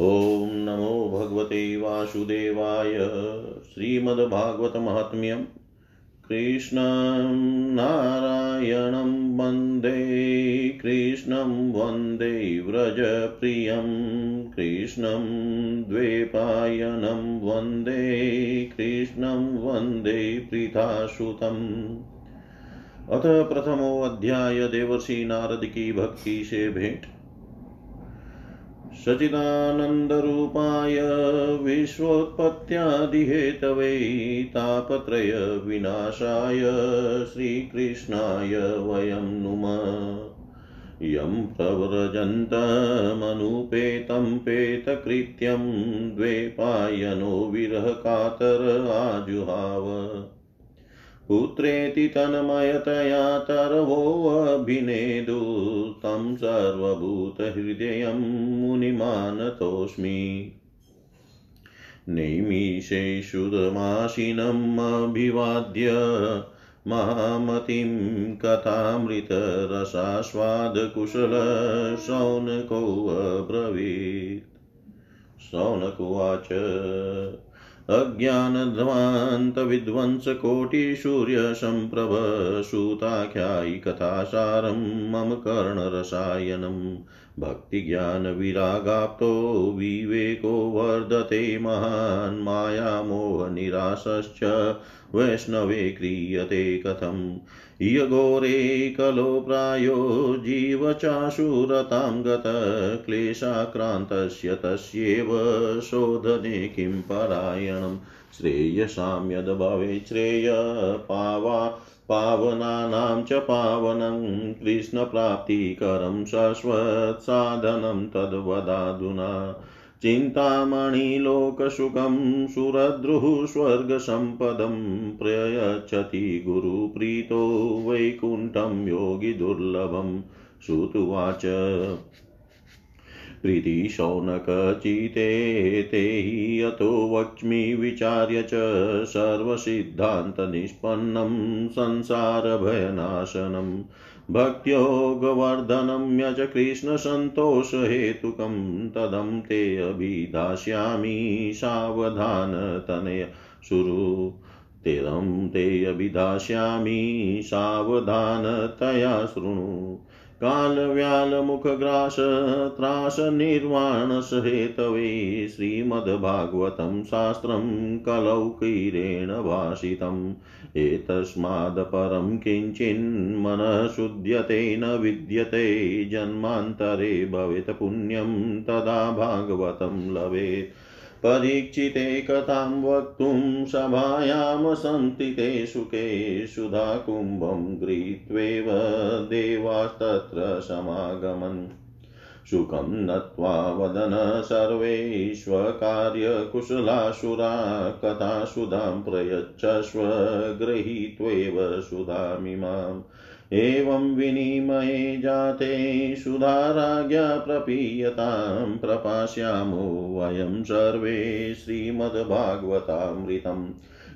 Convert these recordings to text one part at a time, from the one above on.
ॐ नमो भगवते वासुदेवाय श्रीमद्भागवतमाहात्म्यं कृष्णं नारायणं वंदे कृष्णं वंदे व्रजप्रियं कृष्णं द्वेपायनं वंदे कृष्णं वंदे पृथासुतम् अथ प्रथमो अध्याय देवर्षि नारद की भक्ति से भेंट। सचिदानन्दरूपाय विश्वोत्पत्त्यादिहेतवे तापत्रयविनाशाय श्रीकृष्णाय वयं नुम। यं प्रव्रजन्तमनुपेतं पेतकृत्यं द्वेपायनो विरहकातर आजुहाव। पुत्रेति तन्मयतया तरवोऽभिनेदु तं सर्वभूतहृदयं मुनिमानतोऽस्मि। नैमिषेषुदमाशिनम् अभिवाद्य महामतिं कथामृतरसास्वादकुशलशौनको अब्रवीत्। शौनकुवाच अज्ञानध्वान्तविध्वंसकोटिसूर्यसम्प्रभ सूताख्यायिकथासारं मम कर्णरसायनं भक्तिज्ञानविरागाप्तो विवेको वर्धते महान् मायामोहनिराशश्च वैष्णवे क्रियते कथम्। इयघोरे कलो प्रायो जीवचाशुरतां गत क्लेशाक्रान्तस्य तस्यैव शोधने किं परायणम्। श्रेयसां यद् श्रेय पावा पावनानां च पावनं कृष्णप्राप्तिकरं शाश्वत्साधनं तद्वदाधुना। चिन्तामणिलोकसुखं सुरद्रुः स्वर्गसम्पदं प्रयच्छति गुरुप्रीतो वैकुण्ठं योगिदुर्लभं। श्रुतुवाच प्रीतिशौनकचिते ते हि यतो वक्ष्मि विचार्य च सर्वसिद्धान्तनिष्पन्नं संसारभयनाशनं। भक्त्योगवर्धनं यज कृष्णसन्तोषहेतुकं तदं ते अभिधास्यामि सावधानतनय। शुरु तेरं ते अभिधास्यामि सावधानतया शृणु। कालव्यालमुखग्रास त्रासनिर्वाणसहेतवे श्रीमद्भागवतं शास्त्रं कलौकीरेण भाषितम्। एतस्मादपरं किञ्चिन्मनः शुध्यते न विद्यते जन्मान्तरे भवेत् पुण्यं तदा भागवतं लभेत्। परीक्षिते कथां वक्तुं सभायां सन्ति सुखे सुधाकुम्भं गृहीत्वेव देवास्तत्र समागमन्। सुखं नत्वा वदन सर्वैश्वकार्यकुशलासुरा कथासुधां प्रयच्छस्व गृहीत्वेव सुधामिमाम् एवं विनिमये जाते सुधाराज्ञा प्रपीयतां प्रपास्यामो वयं सर्वे श्रीमद्भागवतामृतम्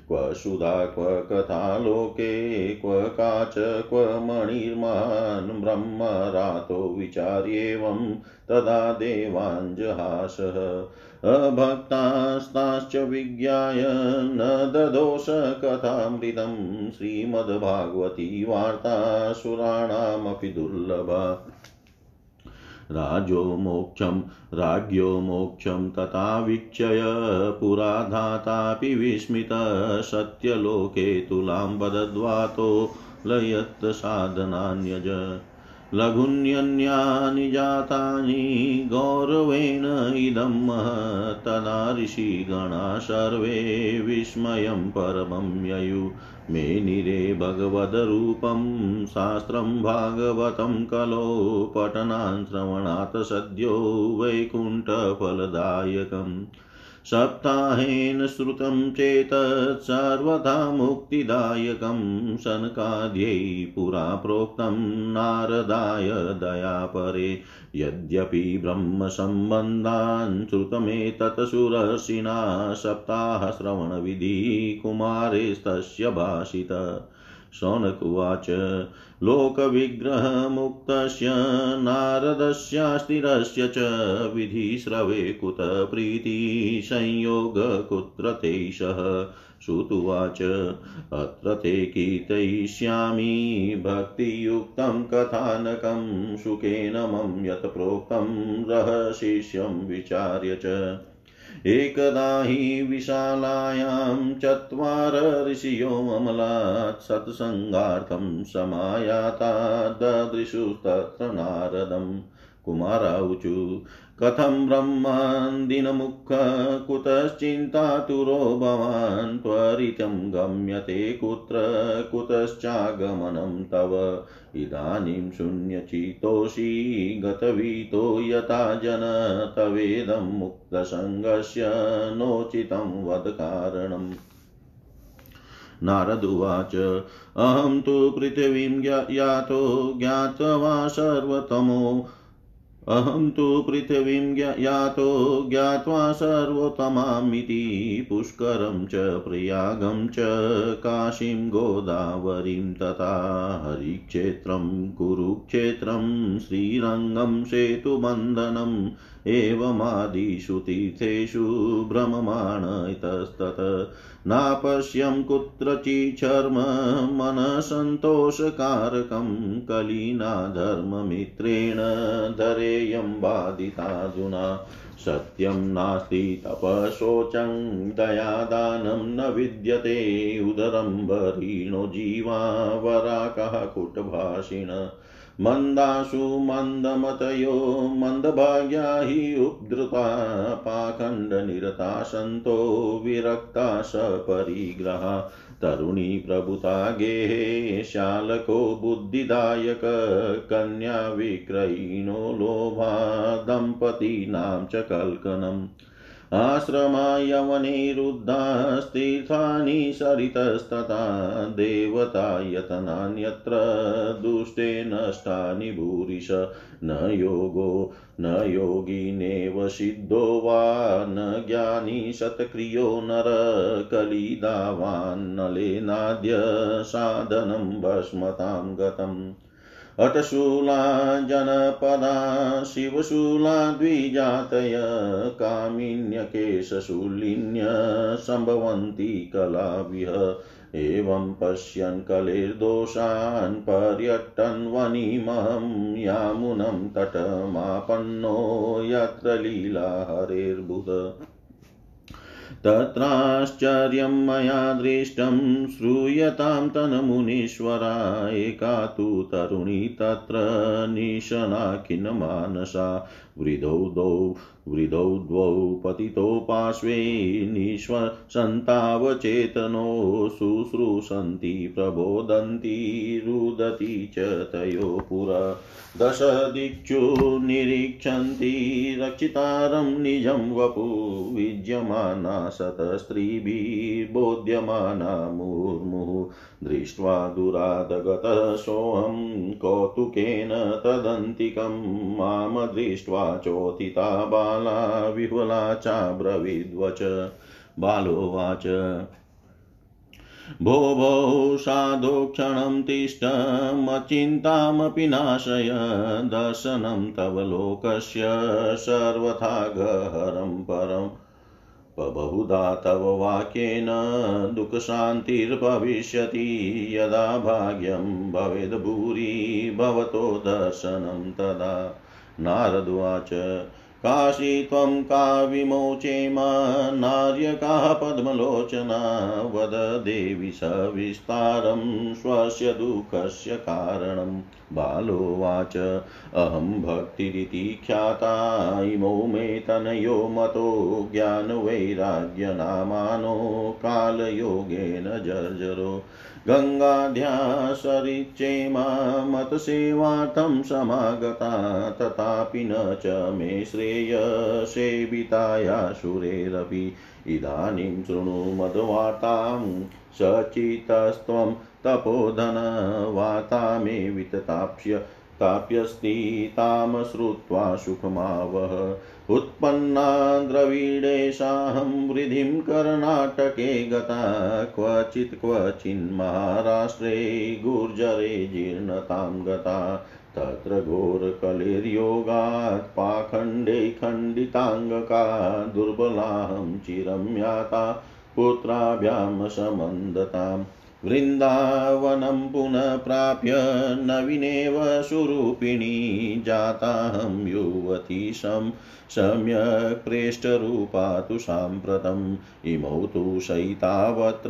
क्व सुधा, क्व कथालोके क्व काच, क्व मणिर्मान् ब्रह्मरातो विचार्येवं तदा देवाञ्जहासः। अभक्तास्ताश्च विज्ञाय न ददोष कथामृतं श्रीमद्भागवती वार्ता सुराणामपि दुर्लभा। राजो मोक्षं, राज्ञो मोक्षं तथा वीक्षय पुरा धातापि विस्मितः, सत्यलोके तुलां वदद्वातो लयत् साधनान्यज लघुन्यन्यानि जातानि गौरवेण इदं तदा ऋषिगणा सर्वे विस्मयं परमं ययु। मेनिरे भगवद्रूपं शास्त्रं भागवतं कलो पठनान् श्रवणात् सद्यो वैकुण्ठफलदायकम्। सप्ताहेन श्रुतं चेतत् सर्वथा मुक्तिदायकं शनकाद्यै पुरा प्रोक्तं नारदाय दयापरे। यद्यपि ब्रह्मसम्बन्धान् श्रुतमेतत् सुरर्षिणा सप्ताहश्रवणविधि कुमारेस्तस्य भाषित। शौनकुवाच। लोकविग्रहमुक्तस्य, नारदस्यास्तिरस्य च विधिस्रवे कुतः प्रीतिसंयोग कुत्र तेषः श्रुतुवाच अत्र ते कीर्तयिष्यामि भक्तियुक्तं कथानकं, सुखेन मम यत् प्रोक्तं रहशिष्यं विचार्य च। एकदा हि विशालायां चत्वार ऋषियो अमलात् सत्सङ्गार्थं समायाता ददृशुस्तत्र नारदम् कुमाराऊचु कथं ब्रह्मान्दिनमुख कुतश्चिन्तातुरो भवान् त्वरितं गम्यते कुत्र कुतश्चागमनं तव। इदानीं शून्यचितोषि गतवीतो यथा जन तवेदं मुक्तसङ्गस्य नोचितं वदकारणम् नारदुवाच अहं तु पृथिवीं यातो ज्ञात्वा सर्वतमो। अहं तु पृथिवीं यातो ज्ञात्वा सर्वोत्तमामिति पुष्करं च प्रयागं च काशीं गोदावरीं तथा हरिक्षेत्रं, कुरुक्षेत्रं, श्रीरङ्गं सेतुबन्धनम् एवमादिषु तीर्थेषु भ्रममाण इतस्तत नापश्यं कुत्रचिच्छर्म मनसन्तोषकारकं कलीना धर्ममित्रेण धरेयं बाधिताधुना सत्यं नास्ति तपशोचं दयादानं न विद्यते उदरम्बरीणो जीवा वराकः कुटभाषिण। मन्दाशु मन्दमतयो मन्दभाग्या हि उद्धृता पाखण्डनिरता सन्तो विरक्ता सपरिग्रहा। तरुणी प्रभुता गेहे शालको बुद्धिदायक कन्या विक्रयिणो लोभा दम्पतीनां च कल्कनम्। आश्रमा यवनिरुद्धास्तीर्थानि सरितस्तथा देवता यतनान्यत्र दुष्टे नष्टानि भूरिश न योगो न योगिनेव सिद्धो वा न ज्ञानी शतक्रियो नर कलिदावान्नलेनाद्य साधनं भस्मतां गतम् अटशूला जनपदा शिवशूला द्विजातय कामिन्यकेशशूलिन्य, सम्भवन्ति कलाविह। एवं पश्यन् कलिर्दोषान् पर्यटन् वनिमहं यामुनं तटमापन्नो यत्र लीला हरेर्बुध तत्राश्चर्यं मया दृष्टं श्रूयतां तन्मुनीश्वरा एका तु तरुणी तत्र निशनाखिनमानसा वृद्धौ द्वौ वृद्धौ द्वौ पतितौ पार्श्वे निःश्वसन्तावचेतनो शुश्रूषन्ति, प्रबोधन्ति, रुदति च तयो पुरा। दशदिक्षु निरीक्षन्ति, रक्षितारं निजं वपु, विद्यमाना शतस्त्रीभिर्बोध्यमाना मुर्मुः दृष्ट्वा दुरादगतः सोऽहं कौतुकेन तदन्तिकं माँ दृष्ट्वा चोथिता बाला विहुला चाब्रवीद्वच बालोवाच भो भो साधो क्षणं तिष्ठमचिन्तामपि नाशय, दर्शनं तव लोकस्य सर्वथा गहरं परम् बहुधा तव वाक्येन दुःखशान्तिर्भविष्यति, यदा भाग्यं भवेद्भूरि भवतो दर्शनं तदा। नारदुवाच। काशी त्वं का विमोचेमा नार्यकाः पद्मलोचना वद देवि सविस्तारं स्वस्य दुःखस्य कारणं। बालोवाच, अहं भक्तिरिति ख्याता, इमौ मे तनयो मतो ज्ञानवैराग्यनामानो, कालयोगेन जर्जरो। गङ्गाध्यासरिचेमा मतसेवार्थं समागता, तथापि न च मे श्रेय सेविताया सुरेरपि। इदानीं शृणु मद्वार्तां सचितस्त्वं तपोधनवार्ता मे वितताप्स्य काप्यस्ति तां श्रुत्वा सुखमावह। उत्पन्ना द्रविडेशाहं वृद्धिं कर्णाटके गता, क्वचित् क्वचिन्महाराष्ट्रे गुर्जरे जीर्णतां गता। तत्र घोरकलिर्योगात् पाखण्डे खण्डिताङ्गका, दुर्बलाहं चिरं याता, पुत्राभ्यां समन्दताम् वृन्दावनं पुनः प्राप्य नवीनेव सुरूपिणी जाताहं युवती सं सम्यक् प्रेष्टरूपा तु साम्प्रतम् इमौ तु शयितावत्र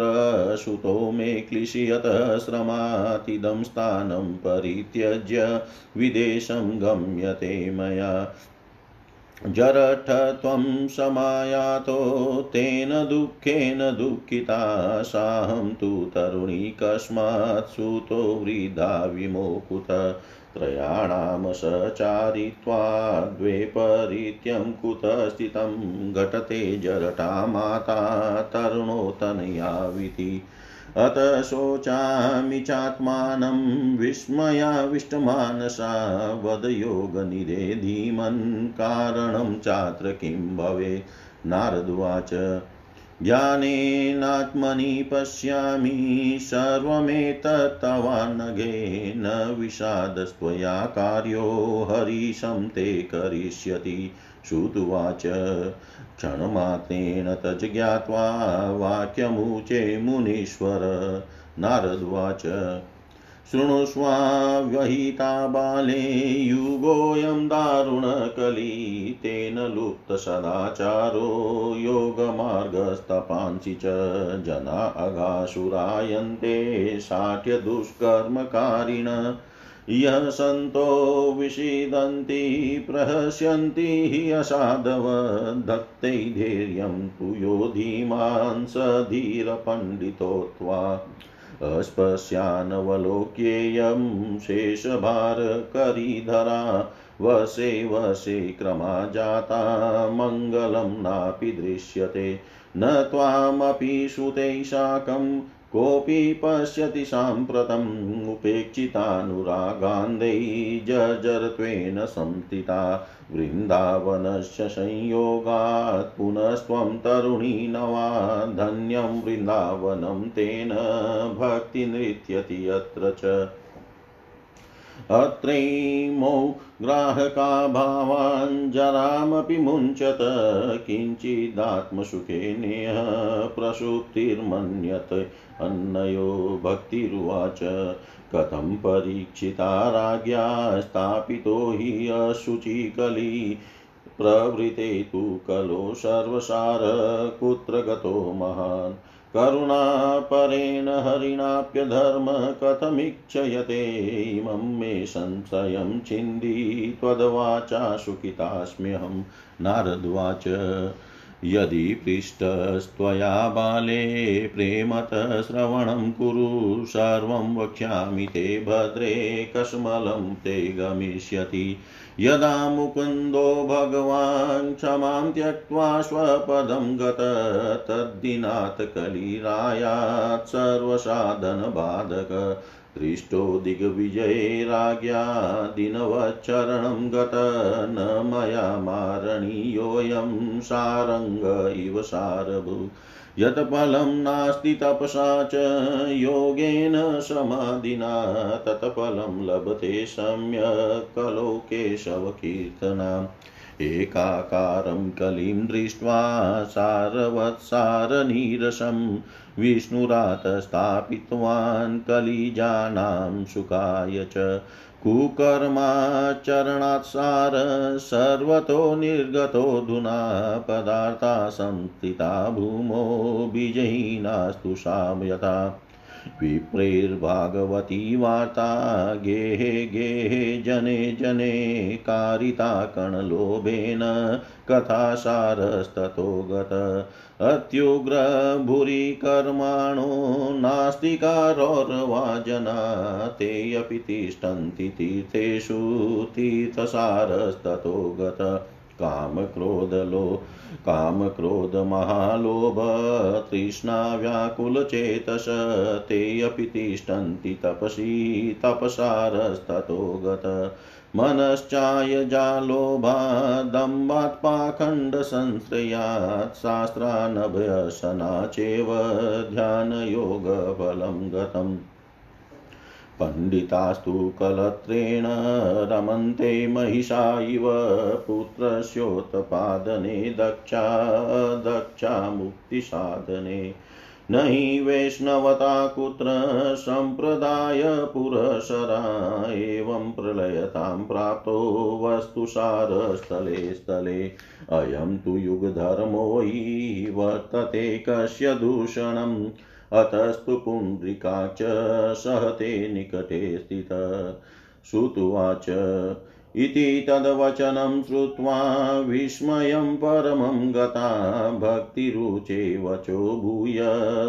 सुतो मे क्लिशयत श्रमातिदं स्थानं परित्यज्य विदेशं गम्यते मया जरठत्वं समायातो, तेन दुःखेन दुःखिता, साहं तु तरुणी कस्मात् सुतो वृद्धा विमोकुत। त्रयाणां सचारित्वा द्वेपरीत्यं स्थितं घटते जरटा माता तरुणोतनयाविति अत शोचामि चात्मानं विस्मयाविष्टमानसा वदयोगनिधे धीमन् कारणं चात्र किं भवे? नारदुवाच ज्ञानेनात्मनि पश्यामि सर्वमेतत्तवानघे न विषादस्त्वया कार्यो हरीशं ते करिष्यति। श्रुतुवाच क्षणमात्रेण तज् ज्ञात्वा वाक्यमुचे मुनीश्वर नारद्वाच शृणुष्वाव्यहिता बाले युगोऽयं दारुणकली तेन लुप्तसदाचारो योगमार्गस्तपांसि च जना अगासुरायन्ते शाठ्यदुष्कर्मकारिण यः सन्तो विषीदन्ति, प्रहस्यन्ति हि असाधव धत्ते धैर्यं तु यो धीमान् स धीरपण्डितोत्वा अस्पश्यानवलोक्येयं शेषभारकरीधरा, वसे वसे क्रमा जाता, मङ्गलं नापि दृश्यते। न त्वामपि श्रुते शाकं कोऽपि पश्यति साम्प्रतम् उपेक्षितानुरागान्धै जर्जरत्वेन संस्थिता वृन्दावनस्य संयोगात् पुनस्त्वं तरुणी नवा धन्यं वृन्दावनं तेन भक्तिनृत्यति यत्र च। अत्रैमौ ग्राहका भावाञ्जरामपि मुञ्चत किञ्चिदात्मसुखे नेह प्रसुप्तिर्मन्यत अन्नयो भक्तिरुवाच। कथं परीक्षिता राज्ञा स्थापितो हि अशुचिकली। प्रवृते तु कलो सर्वसार, कुत्र गतो महान्। करुणापरेण हरिणाप्यधर्म कथमिच्छयते। इमं मे संशयं छिन्दी त्वद्वाचा सुखितास्म्यहं। नारद्वाच। यदि पृष्टस्त्वया बाले प्रेमतः श्रवणं कुरु, सर्वं वक्ष्यामि ते भद्रे, कस्मलं ते गमिष्यति। यदा मुकुन्दो भगवान् क्षमां त्यक्त्वा स्वपदं गत, तद्दिनात् कलिरायात् सर्वसाधनबाधक। दृष्टो दिग्विजये राज्ञा दिनवच्चरणं गत न मया मारणीयोऽयं सारङ्ग इव सारभु। यत् फलं नास्ति तपसा च योगेन समाधिना तत् फलं लभते सम्यक् कलो केशवकीर्तनाम् एकाकारं कलिं दृष्ट्वा सारवत्सारनीरसं विष्णुरात स्थापितवान् कलिजानां सुखाय च कुकर्माचरणात् सार सर्वतो निर्गतोऽधुना पदार्था संस्थिता भूमो बीजहीनास्तु साम्यता विप्रैर्भागवती वार्ता गेहे गेहे जने जने कारिता कणलोभेन कथासारस्ततो गत अत्युग्रभूरि कर्माणो नास्तिकारोर्वा जना ते अपि तिष्ठन्ति तीर्थेषु तीर्थसारस्ततो गत कामक्रोधलो कामक्रोधमहालोभ तृष्णा व्याकुलचेतस ते अपि तिष्ठन्ति तपसि तपसारस्ततो गत मनश्चायजालोभादम्बात् पाखण्डसंश्रयात् शास्त्रानभयसना चैव ध्यानयोगफलं गतम्। पण्डितास्तु कलत्रेण रमन्ते महिषा इव पुत्रस्योत्पादने दक्षा दक्षा मुक्तिसाधने। न हि वैष्णवता कुत्र सम्प्रदायपुरसरा एवं प्रलयतां प्राप्तो वस्तुसारस्थले स्थले। अयं तु युगधर्मो हि वर्तते कस्य दूषणम्? अतस्तु पुण्ड्रिकाच सहते निकटे स्थित। श्रुत्वाच इति तद्वचनं श्रुत्वा विस्मयं परमं गता भक्तिरुचे वचो भूय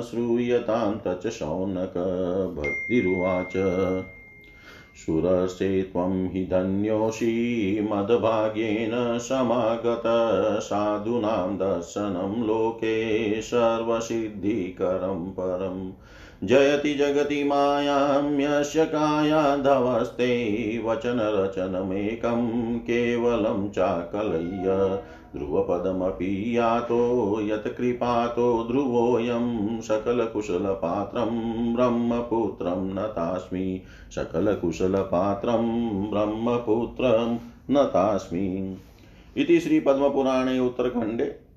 श्रूयतां तच शौनक। भक्तिरुवाच। सुरसे त्वं हि धन्योषि मद्भाग्येन समागत दर्शनं लोके सर्वसिद्धिकरं परम् जयति जगति मायां यस्य कायाधवस्ते वचनरचनमेकं केवलं चाकलय्य ध्रुवपदमपि यातो यत्कृपातो ध्रुवोऽयं सकलकुशलपात्रं ब्रह्मपुत्रं नतास्मि सकलकुशलपात्रं ब्रह्मपुत्रं नतास्मि इति श्रीपद्मपुराणे उत्तरखण्डे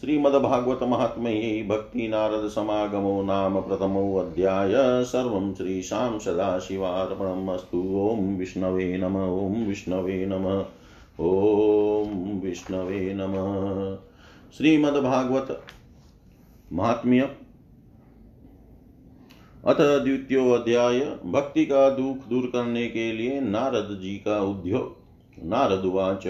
श्रीमद्भागवत महात्म्ये भक्ति नारद समागमो नाम प्रथमोऽध्याय सर्वं श्रीशां सदाशिवार्पणमस्तु। ॐ विष्णवे नम। ॐ विष्णवे नमः। ॐ विष्णवे नमः। श्रीमद्भागवत महात्म्य। अथ द्वितीय अध्याय भक्ति का दुख दूर करने के लिए नारद जी का उद्योग। नारद उवाच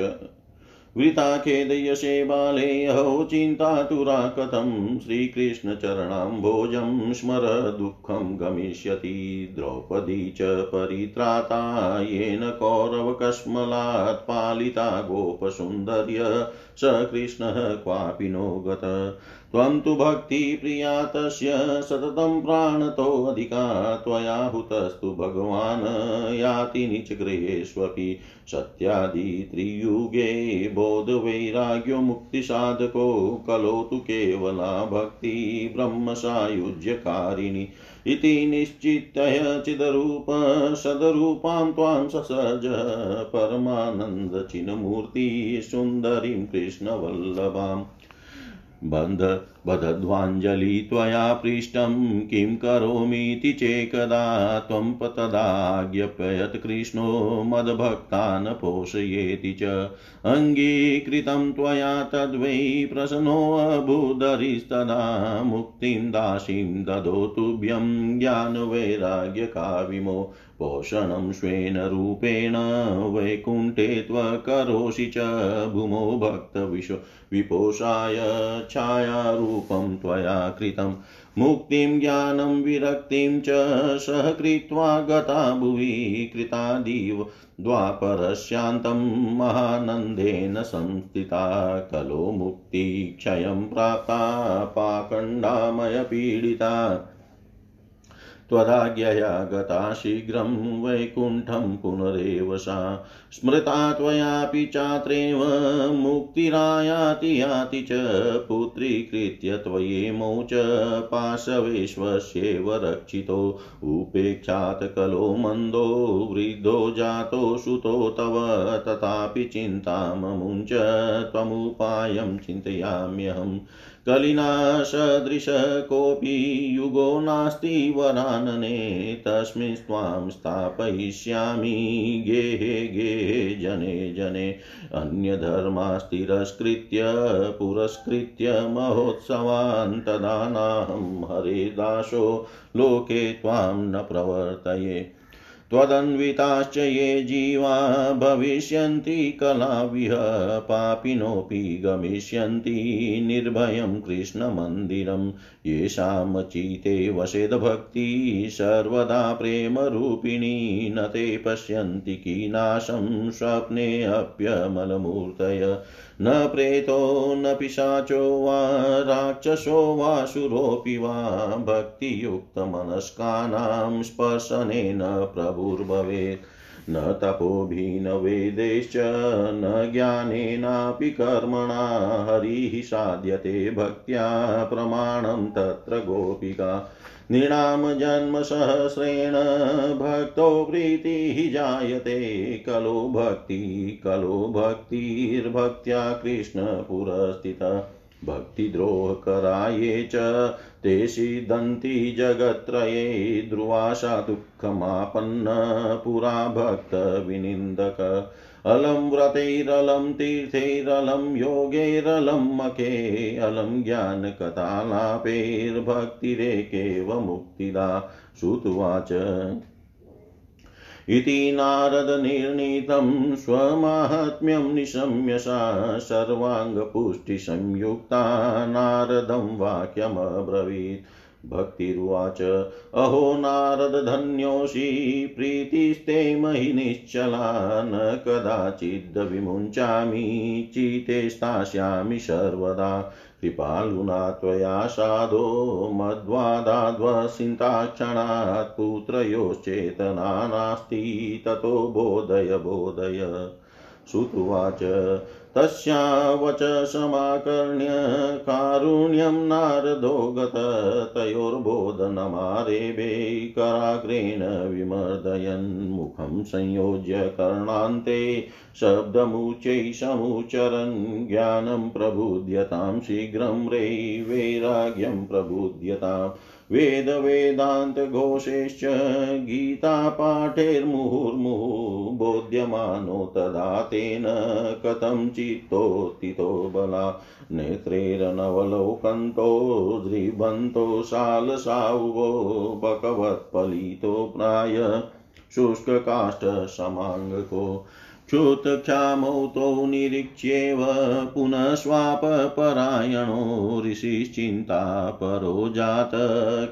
वृताखेदयसे बाले अहो चिन्तातुरा कथं श्रीकृष्णचरणाम्भोजं स्मर दुःखं गमिष्यति। द्रौपदी च परित्राता, येन कौरवकश्मलात् पालिता गोपसुन्दर्य, स कृष्णः क्वापि नो गत। त्वं तु भक्तिप्रिया तस्य, सततं प्राणतोऽधिका त्वया हुतस्तु भगवान्, याति निचगृहेष्वपि सत्यादित्रियुगे बोधवैराग्यो मुक्तिसाधको कलो तु केवला भक्ति ब्रह्मसायुज्यकारिणी इति निश्चितय चिदरूप सदरूपां त्वां ससज परमानन्दचिन्मूर्ति सुन्दरीं कृष्णवल्लभाम् बन्ध बदध्वाञ्जलि त्वया पृष्टं किं करोमीति चेकदा त्वं तदाज्ञप्ययत् कृष्णो मद्भक्तान् पोषयेति च। अङ्गीकृतं त्वया तद्वै प्रसन्नोऽबुधरिस्तदा मुक्तिं दासीं ददो तुभ्यं ज्ञानवैराग्यकाविमो। पोषणं स्वेन रूपेण वैकुण्ठे त्वकरोषि च भूमौ भक्तविशो विपोषाय छायारूपं त्वया कृतं। मुक्तिं ज्ञानं विरक्तिं च सह कृत्वा गता भुवि कृतादिव। द्वापरस्यान्तं महानन्देन संस्थिता कलो मुक्तिक्षयं प्राप्ता पाखण्डामयपीडिता। त्वदाज्ञया गता शीघ्रं वैकुण्ठं पुनरेव सा स्मृता त्वयापि चात्रेव, मुक्तिरायाति याति च, पुत्रीकृत्य त्वयेमौ च पाशवेश्वस्येव रक्षितो। उपेक्षात् कलो मन्दो, वृद्धो जातो, सुतो तव, तथापि चिन्ताममुञ्च, त्वमुपायं चिन्तयाम्यहम्। कलिना सदृश कोऽपि युगो नास्ति वरानने तस्मिंस्त्वां स्थापयिष्यामि। गेहे गेहे जने जने, अन्यधर्मास्तिरस्कृत्य, पुरस्कृत्य महोत्सवान् तदा नाहं हरे दासो, लोके त्वां न प्रवर्तये। त्वदन्विताश्च ये जीवा भविष्यन्ति कलाविह पापिनोऽपि गमिष्यन्ति निर्भयं कृष्णमन्दिरं येषामचिते वसेदभक्ति सर्वदा प्रेमरूपिणी न ते पश्यन्ति कीनाशं स्वप्नेऽप्यमलमूर्तय न प्रेतो न पिशाचो वा राक्षसो वासुरोऽपि वा भक्तियुक्तमनस्कानां स्पर्शनेन प्रभुर्भवेत्। न तपोभिः न वेदैश्च, न ज्ञानेनापि कर्मणा, हरिः साध्यते भक्त्या प्रमाणं तत्र गोपिका। नृणां जन्मसहस्रेण भक्तो प्रीतिः जायते। कलो भक्ति, कलो भक्तिर्भक्त्या कृष्णपुरस्थितः भक्तिद्रोहकराये च, ते सिद्धन्ति जगत्त्रये। ध्रुवाशा दुःखमापन्न पुरा भक्तविनिन्दक अलं व्रतैरलं तीर्थैरलं योगैरलं मखे अलं ज्ञानकथालापैर्भक्तिरेकेव मुक्तिदा। श्रुत्वाच इति नारदनिर्णीतं स्वमाहात्म्यं निशम्य सा सर्वाङ्गपुष्टिसंयुक्ता। नारदं वाक्यमब्रवीत्। भक्तिरुवाच। अहो नारदधन्योऽसि प्रीतिस्ते महि निश्चला न कदाचिद्विमुञ्चामि चिते स्थास्यामि सर्वदा। कृपालुना त्वया साधो, मद्वादाद्वसिन्ताक्षणात् पुत्रयोश्चेतना नास्ति, ततो बोधय बोधय। श्रुत्वाच तस्या वच समाकर्ण्य कारुण्यं नारदो गत तयोर्बोधनमारेभे कराग्रेण विमर्दयन् मुखं संयोज्य कर्णान्ते शब्दमुच्चै समुचरन् ज्ञानं प्रबुध्यतां शीघ्रं रे वैराग्यं प्रबुध्यताम् वेदवेदान्तघोषैश्च गीतापाठैर्मुहुर्मुहुः बोध्यमानो तदा तेन कथं चित्तोत्थितो बला। नेत्रैरनवलोकन्तो द्रिबन्तो शालसावुवो बकवत्पलितो प्राय शुष्ककाष्ठसमाङ्गको क्षुतक्षामौ निरीक्ष्येव पुनः स्वापपरायणो ऋषिश्चिन्तापरो जात।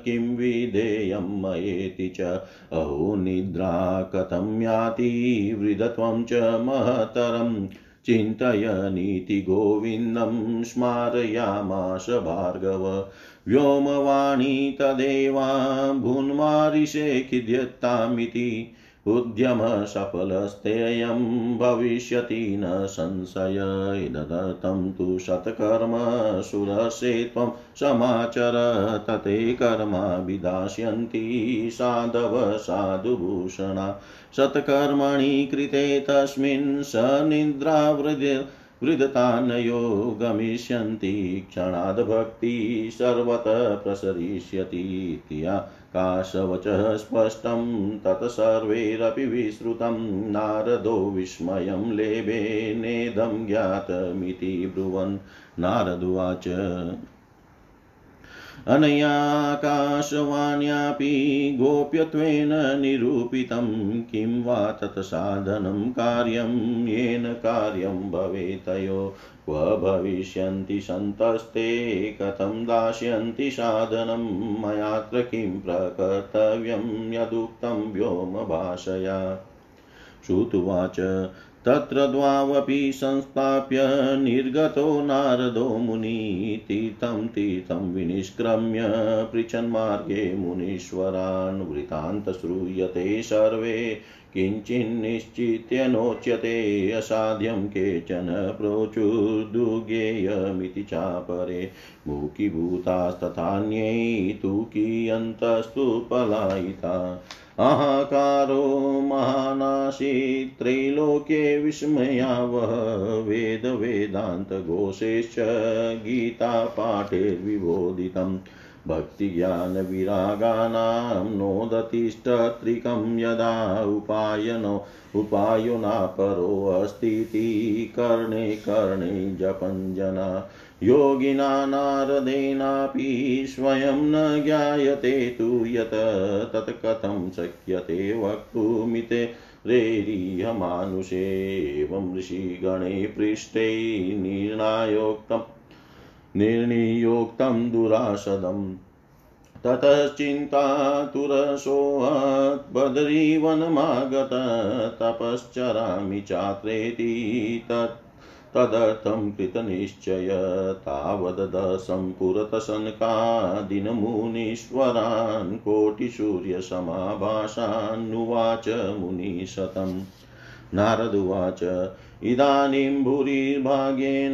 किं विधेयं मयेति च? अहो, निद्रा कथं याति? वृदत्वं च महतरम् चिन्तयनीति गोविन्दं स्मारयामास भार्गव। व्योमवाणी तदेवा भून्मारिषे खिद्यतामिति। उद्यमसफलस्तेयं भविष्यति न संशय, इददत्तं तु शतकर्म सुरसे त्वं समाचर, तते कर्माभिदास्यन्ति साधव साधुभूषणा। सत्कर्मणि कृते तस्मिन् स निद्रावृद् वृदतानयो गमिष्यन्ति क्षणाद्भक्ति सर्वतः प्रसरिष्यति काशवचः स्पष्टं तत्सर्वैरपि विश्रुतं नारदो विस्मयं, लेभे नेदं ज्ञातमिति ब्रुवन्। नारदुवाच अनयाकाशवाण्यापि गोप्यत्वेन निरूपितं किं वा तत्साधनं कार्यं, येन कार्यं भवेतयो क्व भविष्यन्ति सन्तस्ते, कथं दास्यन्ति साधनं मयात्र किं प्रकर्तव्यं, यदुक्तं व्योमभाषया। श्रुतुवाच तत्र द्वावपि संस्थाप्य निर्गतो नारदो मुनि तीर्थं तीर्थं विनिष्क्रम्य पृच्छन्मार्गे मुनीश्वरान् वृतान्त श्रूयते सर्वे, किञ्चिन्निश्चित्य असाध्यं केचन प्रोचुर्दुर्गेयमिति चापरे। मुखीभूतास्तथान्यै तु कियन्तस्तु पलायिता। अहङ्कारो महानाशी त्रैलोक्ये विस्मयावह गीतापाठे गीतापाठैर्विबोधितम् भक्तिज्ञानविरागानां नोदतिष्ठत्रिकं यदा उपायनो उपायुनापरोऽस्तीति कर्णे कर्णे जपञ्जना। योगिना नारदेनापि स्वयं न ज्ञायते तु यत् तत्कथं शक्यते वक्तुमिते। रेरिहमानुषेवं ऋषिगणे पृष्ठे निर्णायोक्तम्। निर्णयोक्तं दुरासदम्। ततश्चिन्तातुरसोऽबदरीवनमागत तपश्चरामि चात्रेति तत्। तदर्थं कृतनिश्चय तावददशं पुरतशनकादिनमुनीश्वरान् कोटिसूर्यसमाभाषान्नुवाच मुनिशतम्। नारदुवाच इदानीं भूरिर्भाग्येन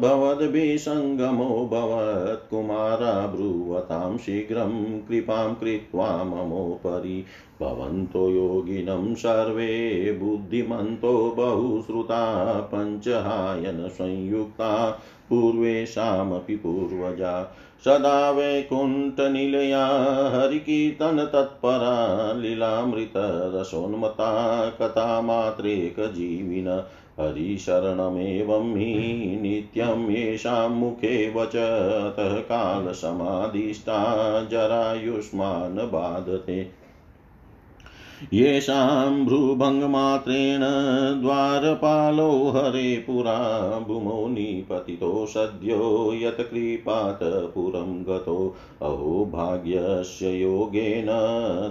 भवद्भिसङ्गमो भवत् कुमारा ब्रुवतां शीघ्रं कृपां कृत्वा ममोपरि। भवन्तो योगिनं सर्वे बुद्धिमन्तो बहुश्रुता पञ्चहायन संयुक्ता पूर्वेषामपि पूर्वजा। सदा वैकुण्ठनिलया हरिकीर्तनतत्परा लीलामृतरसोन्मता कथामात्रेकजीविन हरिशरणमेवं हि नित्यं येषां मुखे वचतः कालसमाधिष्ठा जरायुष्मान् बाधते। येषां भ्रूभङ्गमात्रेण द्वारपालो हरे पुरा भूमौ निपतितो सद्यो यत्कृपात् पुरं गतो। अहो, भाग्यस्य योगेन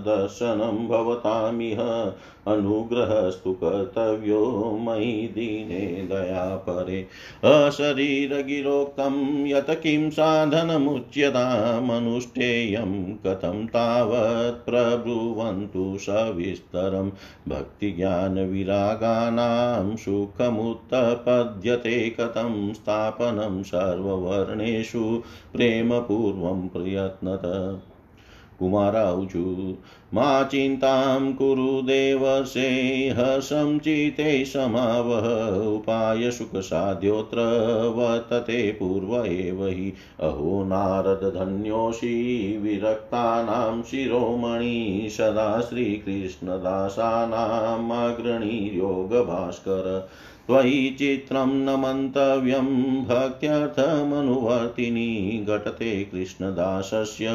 दर्शनं भवतामिह। अनुग्रहस्तु कर्तव्यो मयि दीने दयापरे अशरीरगिरोक्तं यत् किं साधनमुच्यतामनुष्ठेयं कथं तावत् प्रब्रुवन्तु सविस्तरं भक्तिज्ञानविरागानां सुखमुत्तपद्यते कथं स्थापनं सर्ववर्णेषु प्रेमपूर्वं प्रयत्नत। कुमाराऊचु मा चिन्तां कुरु देवसे हर्षं चिते समावह। उपायसुखसाध्योऽत्र वर्तते पूर्व एव हि। अहो नारदधन्योषि विरक्तानां शिरोमणि। सदा श्रीकृष्णदासानामग्रणी योगभास्कर त्वयि चित्रं न मन्तव्यं भक्त्यर्थमनुवर्तिनी घटते कृष्णदासस्य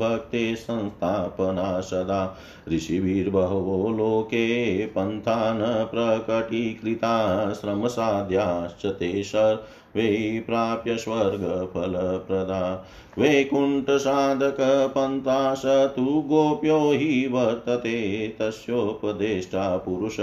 भक्ते संस्थापना सदा। ऋषिभिर्बहवो लोके पन्थान् प्रकटीकृता, श्रमसाध्याश्च ते सर्वे प्राप्य स्वर्गफलप्रदा। वैकुण्ठसाधकपन्था स तु गोप्यो हि वर्तते, तस्योपदेष्टा पुरुष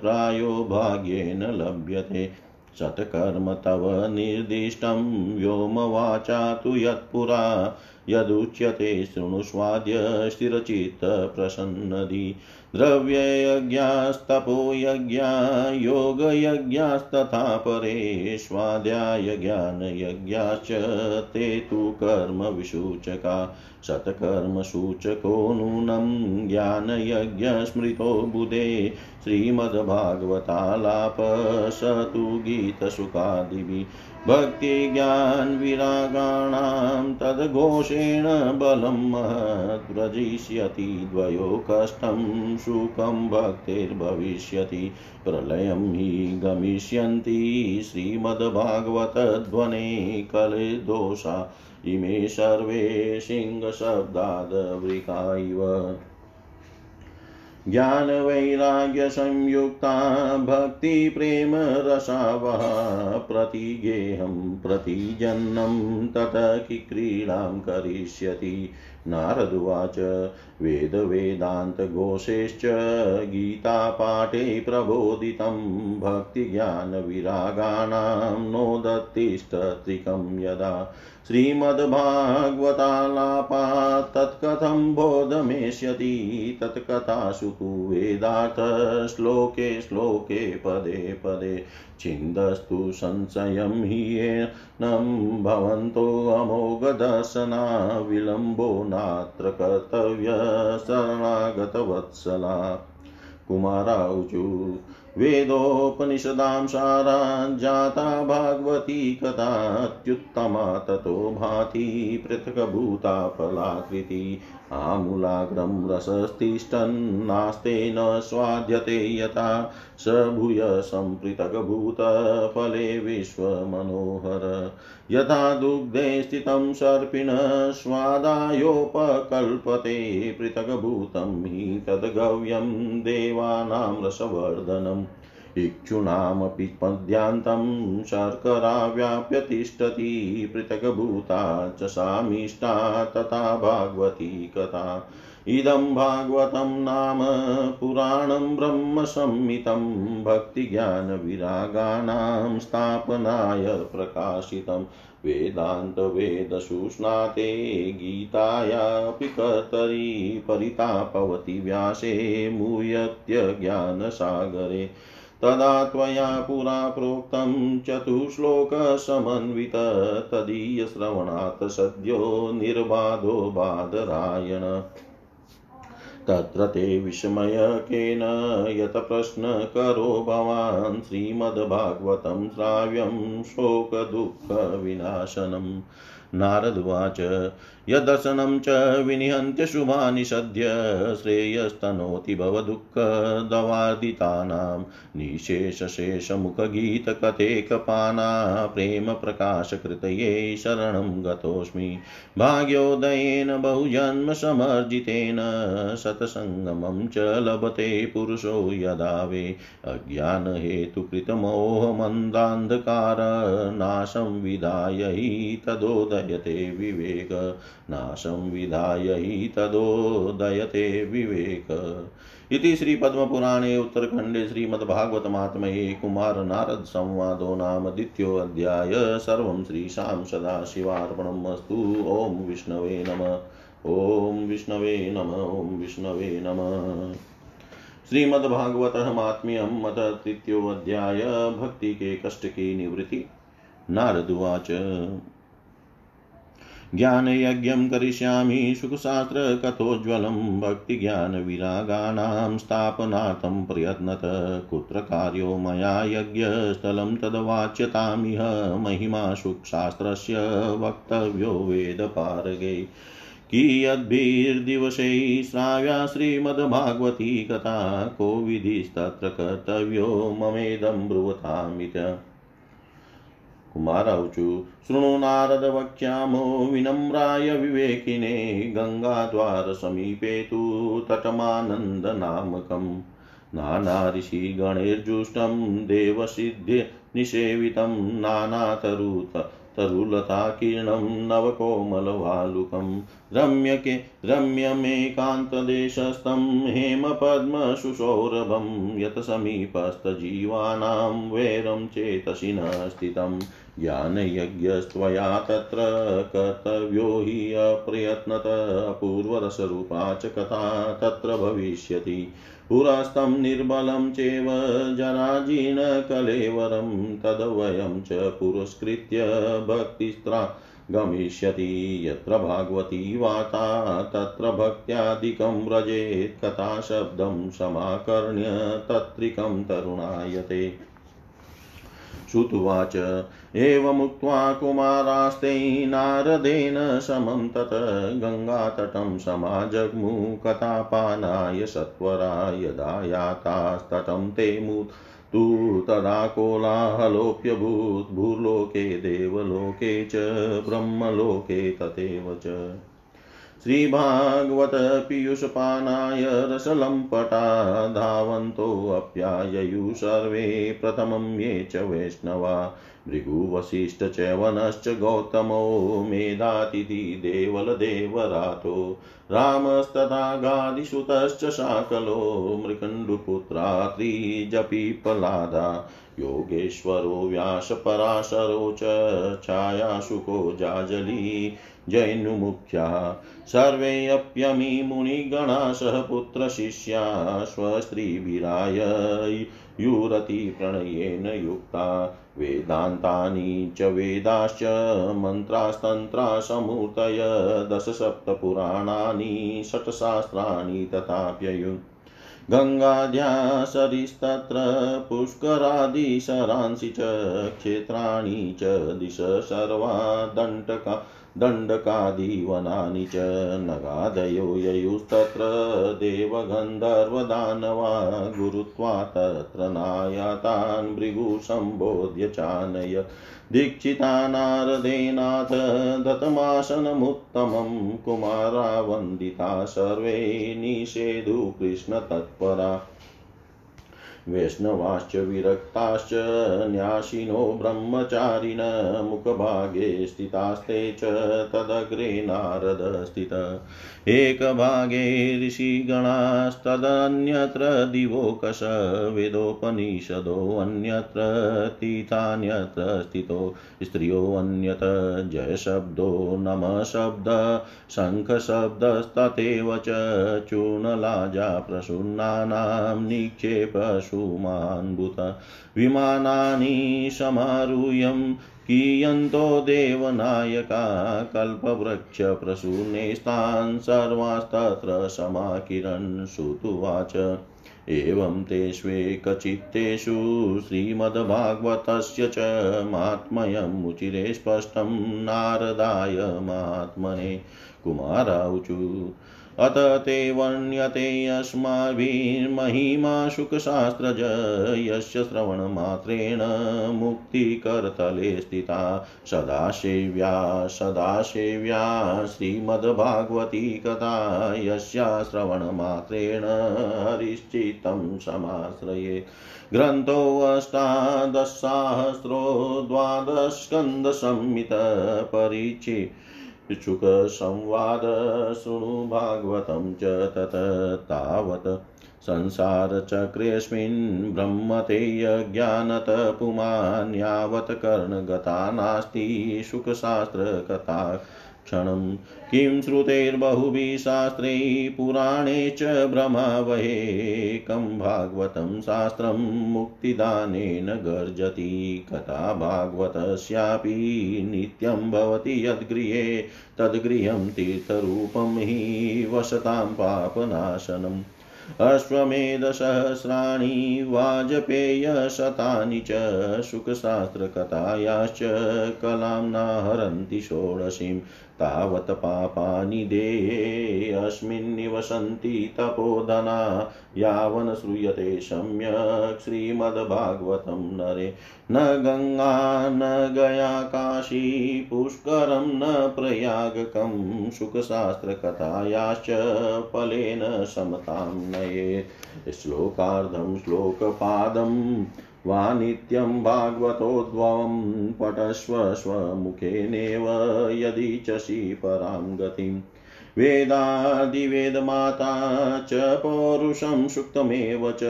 प्रायो भाग्येन लभ्यते। सत्कर्म तव निर्दिष्टं, व्योमवाचा तु यत्पुरा। यदुच्यते शृणुष्वाद्य स्थिरचित्तप्रसन्नदि। द्रव्ययज्ञास्तपोयज्ञा योगयज्ञास्तथा परे स्वाध्यायज्ञानयज्ञाश्च ते तु कर्मविसूचका। शतकर्मसूचको नूनं ज्ञानयज्ञस्मृतो बुधे। श्रीमद्भागवतालाप स तु गीतसुखादिभिः। भक्तिज्ञानविरागाणां तद्घोषेण बलं महद्व्रजिष्यति द्वयो कष्टं सुखं भक्तिर्भविष्यति, प्रलयं हि गमिष्यन्ति श्रीमद्भागवतध्वने कलिदोषा इमे सर्वे सिंहशब्दादवृका इव। ज्ञानवैराग्यसंयुक्ता भक्तिप्रेमरसावः प्रतिगेहं प्रतिजन्म कि क्रीडां करिष्यति। नारदुवाच। वेदवेदान्तघोषेश्च गीतापाठे प्रबोधितं भक्तिज्ञानविरागाणां नोदत्तिष्ठत्रिकं यदा श्रीमद्भागवतालापात् तत्कथं बोधमेष्यति तत्कथासु तु वेदार्थश्लोके, श्लोके, पदे पदे। छिन्दस्तु संशयं हि येनं भवन्तोऽमोघदर्शना विलम्बो नात्र कर्तव्य शरणागतवत्सला कुमाराऊचु वेदोपनिषदां सारा जाता भागवती कथात्युत्तमा ततो भाति पृथक्भूता फलाकृति आमूलाग्रं रसस्तिष्ठन्नास्ते न स्वाद्यते यथा स भूय सम्पृथग्भूतफले विश्वमनोहर। यथा दुग्धे स्थितं सर्पिण स्वादायोपकल्पते पृथग्भूतं हि तद्गव्यं देवानां रसवर्धनम्। इक्षूणामपि पद्यान्तं शर्करा व्याप्य तिष्ठति पृथग्भूता च सामिष्टा तथा भागवती कथा। इदं भागवतं नाम पुराणं ब्रह्मसंहितं भक्तिज्ञानविरागाणां स्थापनाय प्रकाशितं। वेदान्तवेदसुस्नाते गीतायापि कर्तरि परितापवति व्यासे मुयत्यज्ञानसागरे तदा त्वया पुरा प्रोक्तं चतुश्लोकसमन्वित तदीयश्रवणात् सद्यो निर्बाधो बादरायण। तत्र ते विस्मयकेन यत प्रश्नकरो भवान् श्रीमद्भागवतं श्राव्यं शोकदुःखविनाशनम् नारदुवाच यदर्शनं च विनिहन्त्यशुभानि सद्य श्रेयस्तनोति भवदुःखदवादितानां निशेषशेषमुखगीतकथेकपाना प्रेमप्रकाशकृतये शरणं गतोऽस्मि भाग्योदयेन बहुजन्मसमर्जितेन शतसङ्गमं च लभते पुरुषो यदा वे अज्ञानहेतुकृतमोहमन्दान्धकारनाशं विधाय हि तदोदयते विवेक नाशं विधाय हि तदोदयते विवेक। इति श्रीपद्मपुराणे उत्तरखण्डे श्रीमद्भागवतमात्मये नाम द्वितीयोऽध्याय सर्वं श्रीशां सदाशिवार्पणम् अस्तु। ॐ विष्णवे नम। ॐ विष्णवे नम। ॐ विष्णवे नम। श्रीमद्भागवत मत तृतीयोऽध्याय। भक्ति के कष्ट की निवृत्ति नारदुवाच ज्ञानयज्ञं करिष्यामि सुखशास्त्रकथोज्ज्वलं भक्तिज्ञानविरागाणां स्थापनार्थं प्रयत्नत। कुत्र कार्यो मया यज्ञस्थलं तद्वाच्यतामिह महिमा सुखशास्त्रस्य वक्तव्यो वेदपारगे। कियद्भिर्दिवसैः श्राव्या श्रीमद्भागवती कथा को विधिस्तत्र कर्तव्यो ममेदं ब्रुवतामित। कुमारौचु शृणु नारदवक्ष्यामो विनम्राय विवेकिने गङ्गाद्वारसमीपे तु तटमानन्दनामकम्। नानाऋषिगणैर्जुष्टं देवसिद्ध्य निषेवितं नानातरुत तरुलताकीर्णं नवकोमलवालुकं रम्यके रम्यमेकान्तदेशस्थं हेमपद्मसुसौरभं यत् समीपस्थजीवानां वैरं चेतसि न स्थितं ज्ञानयज्ञस्त्वया तत्र कर्तव्यो हि अप्रयत्नत, अपूर्वरसरूपा च कथा तत्र भविष्यति। पुरस्तं निर्बलं चेव जराजीर्णकलेवरं तद्वयं च पुरस्कृत्य भक्तिस्त्रा गमिष्यति। यत्र भागवती वार्ता तत्र भक्त्यादिकं व्रजेत्, कथाशब्दं समाकर्ण्य तत्रिकं तरुणायते। श्रुत्वाच एवमुक्त्वा कुमारास्ते नारदेन समं तत् गङ्गातटं समाजग्मु कथापानाय सत्वरा यदा यातास्तटं ते मुत्। तु तदा कोलाहलोऽप्यभूत् भूलोके देवलोके च ब्रह्मलोके तथैव च। श्रीभागवतपीयूषपानाय रसलम्पटा धावन्तोऽप्याययु सर्वे प्रथमं ये च वैष्णवा। भृगुवसिष्ठ च वनश्च गौतमो मेधातिथि देवलदेवरातो। रामस्तथा गादिसुतश्च शाकलो मृकण्डुपुत्रा त्रिजपीपलादा। योगेश्वरो व्यासपराशरो च छायाशुको जाजली। जैनुमुख्या सर्वेऽप्यमी मुनिगणा सह पुत्रशिष्या स्वस्त्रीभिराय युरतिप्रणयेन युक्ता। वेदान्तानि च वेदाश्च मन्त्रास्तन्त्रासमूर्तय दशसप्तपुराणानि षट्शास्त्राणि तथाप्ययु। गङ्गाद्या सरिस्तत्र पुष्करादिशरांसि च क्षेत्राणि च दिश सर्वा दण्डका दण्डकादिवनानि च नगादयो ययुस्तत्र देवगन्धर्वदानवा गुरुत्वा तत्र नायातान् भृगुसम्बोध्य चानय। दीक्षिता नारदेनाथ दत्तमासनमुत्तमं कुमारा वन्दिता सर्वे निषेधु कृष्णतत्परा। वैष्णवाश्च विरक्ताश्च न्यासिनो ब्रह्मचारिण मुखभागे स्थितास्ते च तदग्रे नारद स्थित। एकभागे ऋषिगणास्तदन्यत्र दिवोकश वेदोपनिषदोऽन्यत्र तीर्थान्यत्र स्थितो। स्त्रियोऽन्यत जयशब्दो नमशब्द शङ्खशब्दस्तथैव च चूर्णलाजा प्रसून्नानां निक्षेपशुमान्भुत विमानानि समारूह्यं कियन्तो देवनायका कल्पवृक्षप्रसूनेस्तान् सर्वास्तत्र समाकिरन् श्रुतुवाच एवं तेष्वेकचित्तेषु श्रीमद्भागवतस्य च मात्मयमुचिरे स्पष्टं नारदाय महात्मने कुमाराऊचु अत ते वर्ण्यते अस्माभिर्महिमा शुकशास्त्रज यस्य श्रवणमात्रेण मुक्तिकरतले स्थिता। सदासेव्या सदासेव्या श्रीमद्भागवती कथा यस्या श्रवणमात्रेण हरिश्चित्तं समाश्रये। ग्रन्थोऽष्टादशसाहस्रो द्वादशस्कन्दसंहितपरिचि इच्छुकसंवाद शृणु भागवतं च तत् तावत् संसारचक्रेऽस्मिन् ब्रह्मते यज्ञानत पुमान् कर्णगता नास्ति सुखशास्त्रकथा क्षणं किं श्रुतेर्बहुभिः शास्त्रैः पुराणे च भ्रमावहेकं भागवतं शास्त्रं मुक्तिदानेन गर्जति कथा भागवतस्यापि नित्यं भवति यद्गृहे, तद्गृहं तीर्थरूपं हि वसतां पापनाशनम्। अश्वमेधसहस्राणि वाजपेयशतानि च सुखशास्त्रकथायाश्च कलां न हरन्ति षोडशीं तावत् पापानि देहे अस्मिन् तपोधना यावन् श्रूयते सम्यक् श्रीमद्भागवतं नरे। न गङ्गा, न गया काशी पुष्करं न प्रयागकं, सुखशास्त्रकथायाश्च फलेन समतां नये। श्लोकार्धं, श्लोकपादं वा नित्यं भागवतोद्भवं पठस्व स्वमुखेनेव यदीचसि परां गतिम् वेदादिवेदमाता च पौरुषं सुक्तमेव च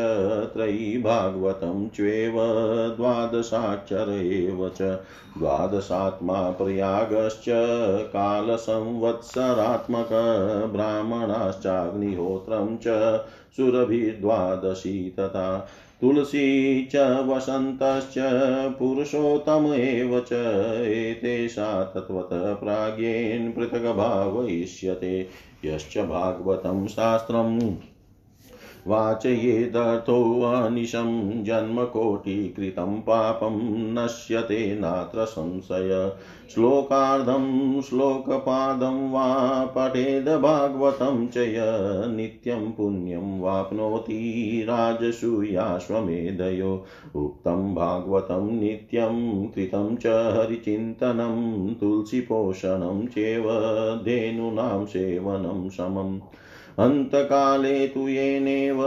त्रयी भागवतं च्वेव द्वादशाक्षर एव च द्वादशात्मा प्रयागश्च कालसंवत्सरात्मक ब्राह्मणाश्चाग्निहोत्रं च सुरभिर्द्वादशी तथा तुलसी च वसन्तश्च पुरुषोत्तम एव च एतेषा तत्त्वतः प्राज्ञेन पृथग्भावयिष्यते। यश्च भागवतं शास्त्रम्। वाचयेदर्थोऽनिशं जन्मकोटिकृतं पापं नश्यते नात्र संशय। श्लोकार्धं श्लोकपादं वा पठेद भागवतं च य नित्यं पुण्यं वाप्नोति राजसूयाश्वमेधयो। उक्तं भागवतं नित्यं कृतं च हरिचिन्तनं तुलसीपोषणं चेव धेनूनां सेवनं समम्। अन्तकाले तु येनेव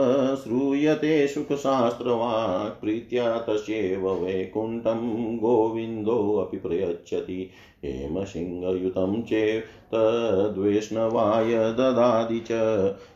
श्रूयते सुखशास्त्रवाक् प्रीत्या तस्यैव वैकुण्ठं गोविन्दोऽपि प्रयच्छति हेमसिंहयुतं चेत्तद्वैष्णवाय ददाति च।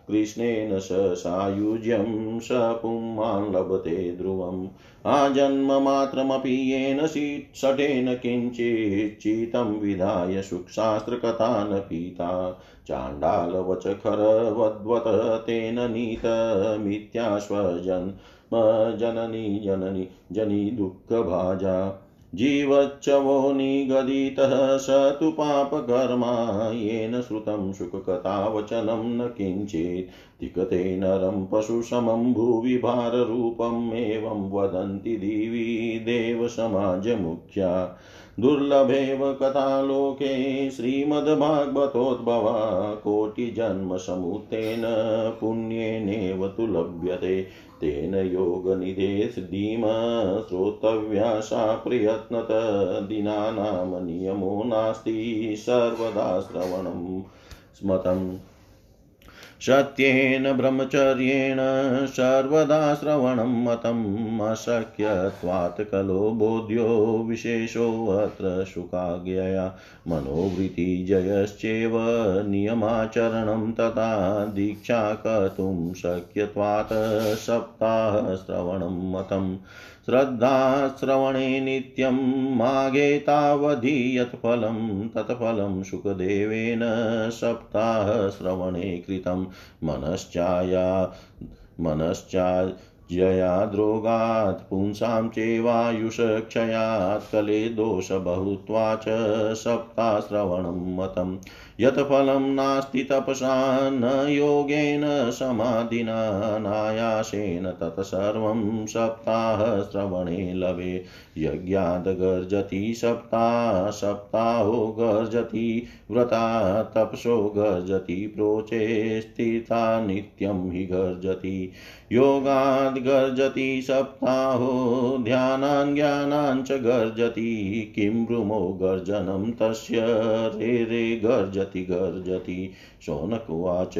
कृष्णेन स सायुज्यं स पुमान् लभते ध्रुवम्। आजन्ममात्रमपि येन षटेन किञ्चिच्चितं विधाय सुखशास्त्रकथा न पीता। चाण्डालवच खरवद्वत तेन नीतमित्याश्वजन् जननी जननी जनी दुःखभाजा। जीवच्छवो निगदितः स तु पापकर्मा, येन श्रुतं सुखकथावचनं न किञ्चित्। तिकते नरं पशुसमं भुवि भाररूपम् एवं वदन्ति दिवि देवसमाजमुख्या। दुर्लभेव कथालोके श्रीमद्भागवतोद्भवा कोटिजन्मसमुत्थेन पुण्येनेव तु लभ्यते। तेन योगनिधे सिद्धिम श्रोतव्या सा प्रयत्नत दिनानां नियमो नास्ति सर्वदा श्रवणं स्मतम् सत्येन ब्रह्मचर्येण सर्वदा श्रवणं मतम् अशक्यत्वात् कलो बोध्यो विशेषोऽत्र शुकाज्ञया मनोवृत्तिजयश्चेव नियमाचरणं तथा दीक्षा कर्तुं शक्यत्वात् सप्ताहश्रवणं मतम् श्रद्धाश्रवणे नित्यं मागे तावधि यत् फलं तत्फलं सुखदेवेन सप्ताहश्रवणे कृतं। मनश्चाया मनश्चा जयाद्रोगात् पुंसां चेवायुषक्षयात्, कले दोषबहुत्वा च सप्ताश्रवणं मतम्। यत् फलं नास्ति तपसा न योगेन समाधिना नायासेन तत्सर्वं सप्ताहश्रवणे लभे। यज्ञाद् सप्ताह सप्ताहो गर्जति, व्रता तपसो गर्जति, प्रोचे स्थिता नित्यं हि गर्जति। योगाद् गर्जति सप्ताहो, ध्यानान् गर्जति, किं भ्रुमो गर्जनं तस्य रे रे गर्जति। गर्जति शौनकुवाच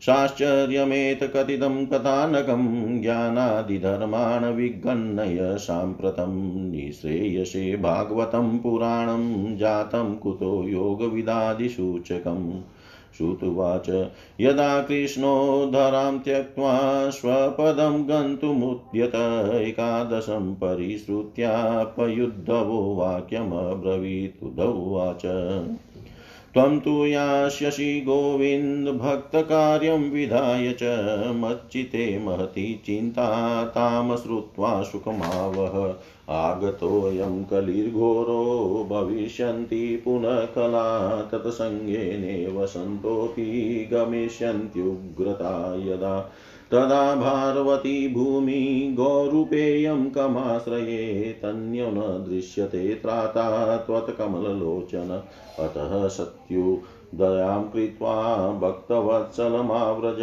साश्चर्यमेतकथितं कथानकं ज्ञानादिधर्मान् विगणय साम्प्रतं निःश्रेयसे भागवतं पुराणं जातं कुतो योगविदादिसूचकम् श्रुतुवाच यदा कृष्णो धरां त्यक्त्वा स्वपदं गन्तुमुद्यत, एकादशं परिश्रुत्यापयुद्धवो वाक्यमब्रवीत्। उदौवाच त्वं तु यास्यसि गोविन्दभक्तकार्यं विधाय च मच्चिते महती चिन्ता तां श्रुत्वा सुखमावह। आगतोऽयं कलिर्घोरो भविष्यन्ति पुनः कला तत्सङ्गेनेव सन्तोऽपि गमिष्यन्त्युग्रता यदा तदा भारवती भूमि गौरूपेयं कमाश्रये तन्यो न दृश्यते त्राता त्वत्कमललोचन अतः सत्यु, दयां कृत्वा भक्तवत्सलमाव्रज,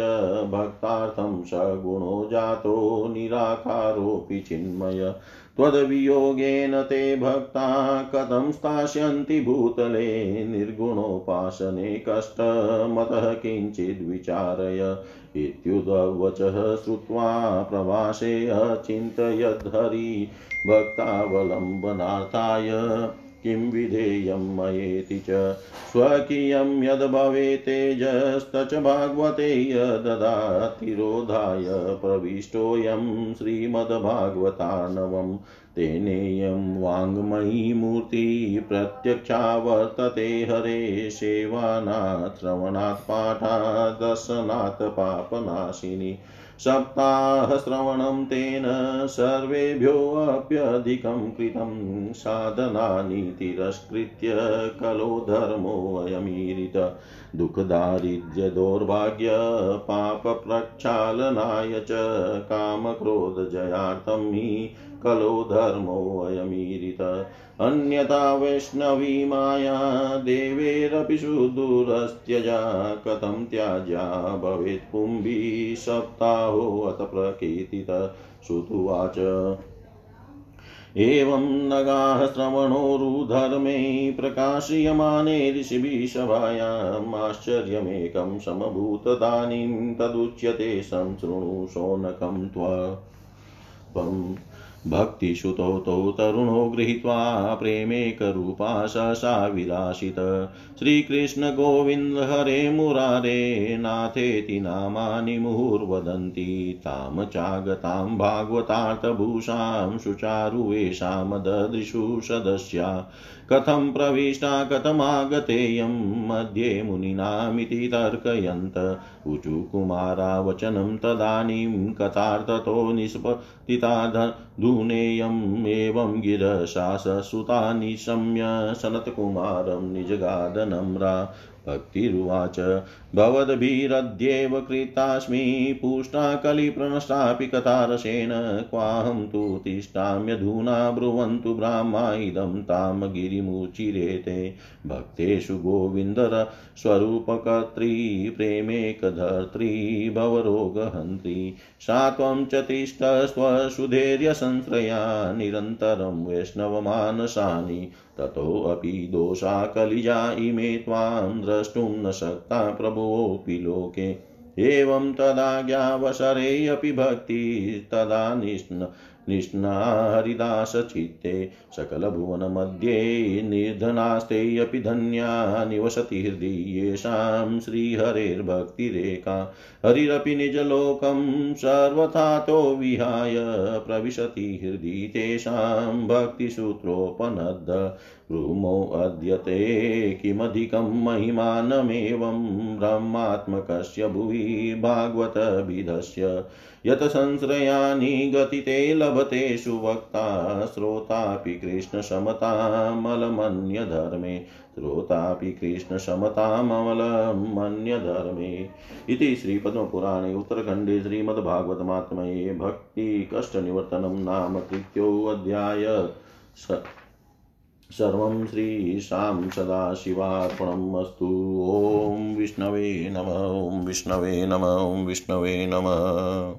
भक्तार्थं सगुणो जातो निराकारोऽपि चिन्मय। त्वद्वियोगेन ते भक्ता कथं स्थास्यन्ति भूतले निर्गुणोपासने कष्टमतः किञ्चिद्विचारय इत्युदवचः श्रुत्वा प्रवासे अचिन्तयद्धरि भक्तावलम्बनार्थाय किं विधेयं मयेति च स्वकीयं यद्भवेतेजस्तच भागवते यददातिरोधाय प्रविष्टोऽयं श्रीमद्भागवतार्णवम् तेनेयं वाङ्मयी मूर्ति प्रत्यक्षा वर्तते हरे सेवानात् श्रवणात् पाठात् पापनाशिनी सप्ताहश्रवणं तेन सर्वेभ्योऽप्यधिकं कृतं साधनानि तिरस्कृत्य कलो धर्मोऽयमीरित दुःखदारिद्र्यदौर्भाग्य, पापप्रक्षालनाय च, कामक्रोधजयार्थं हि कलो धर्मोऽयमीरित अन्यथा वैष्णवी माया, देवेरपि सुदूरस्त्यजा, कथं त्याज्या भवेत् कुम्भी सप्ताहोऽथ प्रकीर्तित। श्रुतुवाच एवं नगाः श्रवणोरुधर्मे प्रकाशयमाने ऋषिभिः आश्चर्यमेकं समभूतदानीं तदुच्यते संशृणु शौनकं त्वम् भक्तिश्रुतौ तौ तरुणो गृहीत्वा प्रेमेकरूपा ससा विलासित। श्रीकृष्णगोविन्दहरे मुरारे, नाथेति नामानि मुहुर्वदन्ति। तां चागतां भागवतार्थभूषां सुचारुवेषां ददृशु सदस्या। कथं प्रविष्टा, कथमागतेयं मध्ये मुनिनामिति तर्कयन्त। ऊचुकुमारा वचनं तदानीं कथार्थतो निष्पतिता धूनेयम् एवं गिरशाससुता निशम्य सनत्कुमारं निजगादनम्रा भक्तिरुवाच। भवद्भिरद्येव कृतास्मि पुष्टा कलिप्रणष्टापि कथारसेन क्वाहं तु तिष्ठाम्यधुना ब्रुवन्तु ब्राह्मा इदं तां गिरि गिरिमुचिरेते। भक्तेषु गोविन्दर स्वरूपकर्त्री प्रेमेकधर्त्री, भवरोगहन्त्री। सा त्वं च तिष्ठस्वसुधैर्यसंश्रया निरन्तरं वैष्णवमानसानि। ततोऽपि दोषा कलिजा इमे त्वां द्रष्टुं न शक्ता प्रभुवोऽपि लोके। एवं तदाज्ञावसरेऽपि भक्तिस्तदा निष्ण निष्णाहरिदासचित्ते सकलभुवनमध्ये निर्धनास्ते अपि धन्या, निवसति हृदि येषां श्रीहरेर्भक्तिरेका। हरिरपि निजलोकं सर्वथातो विहाय प्रविशति हृदि तेषां भक्तिसूत्रोपनद्ध भ्रूमोऽद्यते किमधिकं महिमानमेवं ब्रह्मात्मकस्य भुवि भागवतभिधस्य यत संश्रयानि गतिते लभते सुवक्ता, श्रोतापि कृष्णशमतामलमन्यधर्मे श्रोतापि कृष्णशमतामलमन्यधर्मे इति श्रीपद्मपुराणे उत्तरखण्डे श्रीमद्भागवतमात्मये भक्तिकष्टनिवर्तनं नाम तृतीयोऽध्याय सर्वं श्रीशां सदाशिवार्पणम् अस्तु। ॐ विष्णवे नम, ॐ विष्णवे नम, ॐ विष्णवे नमः।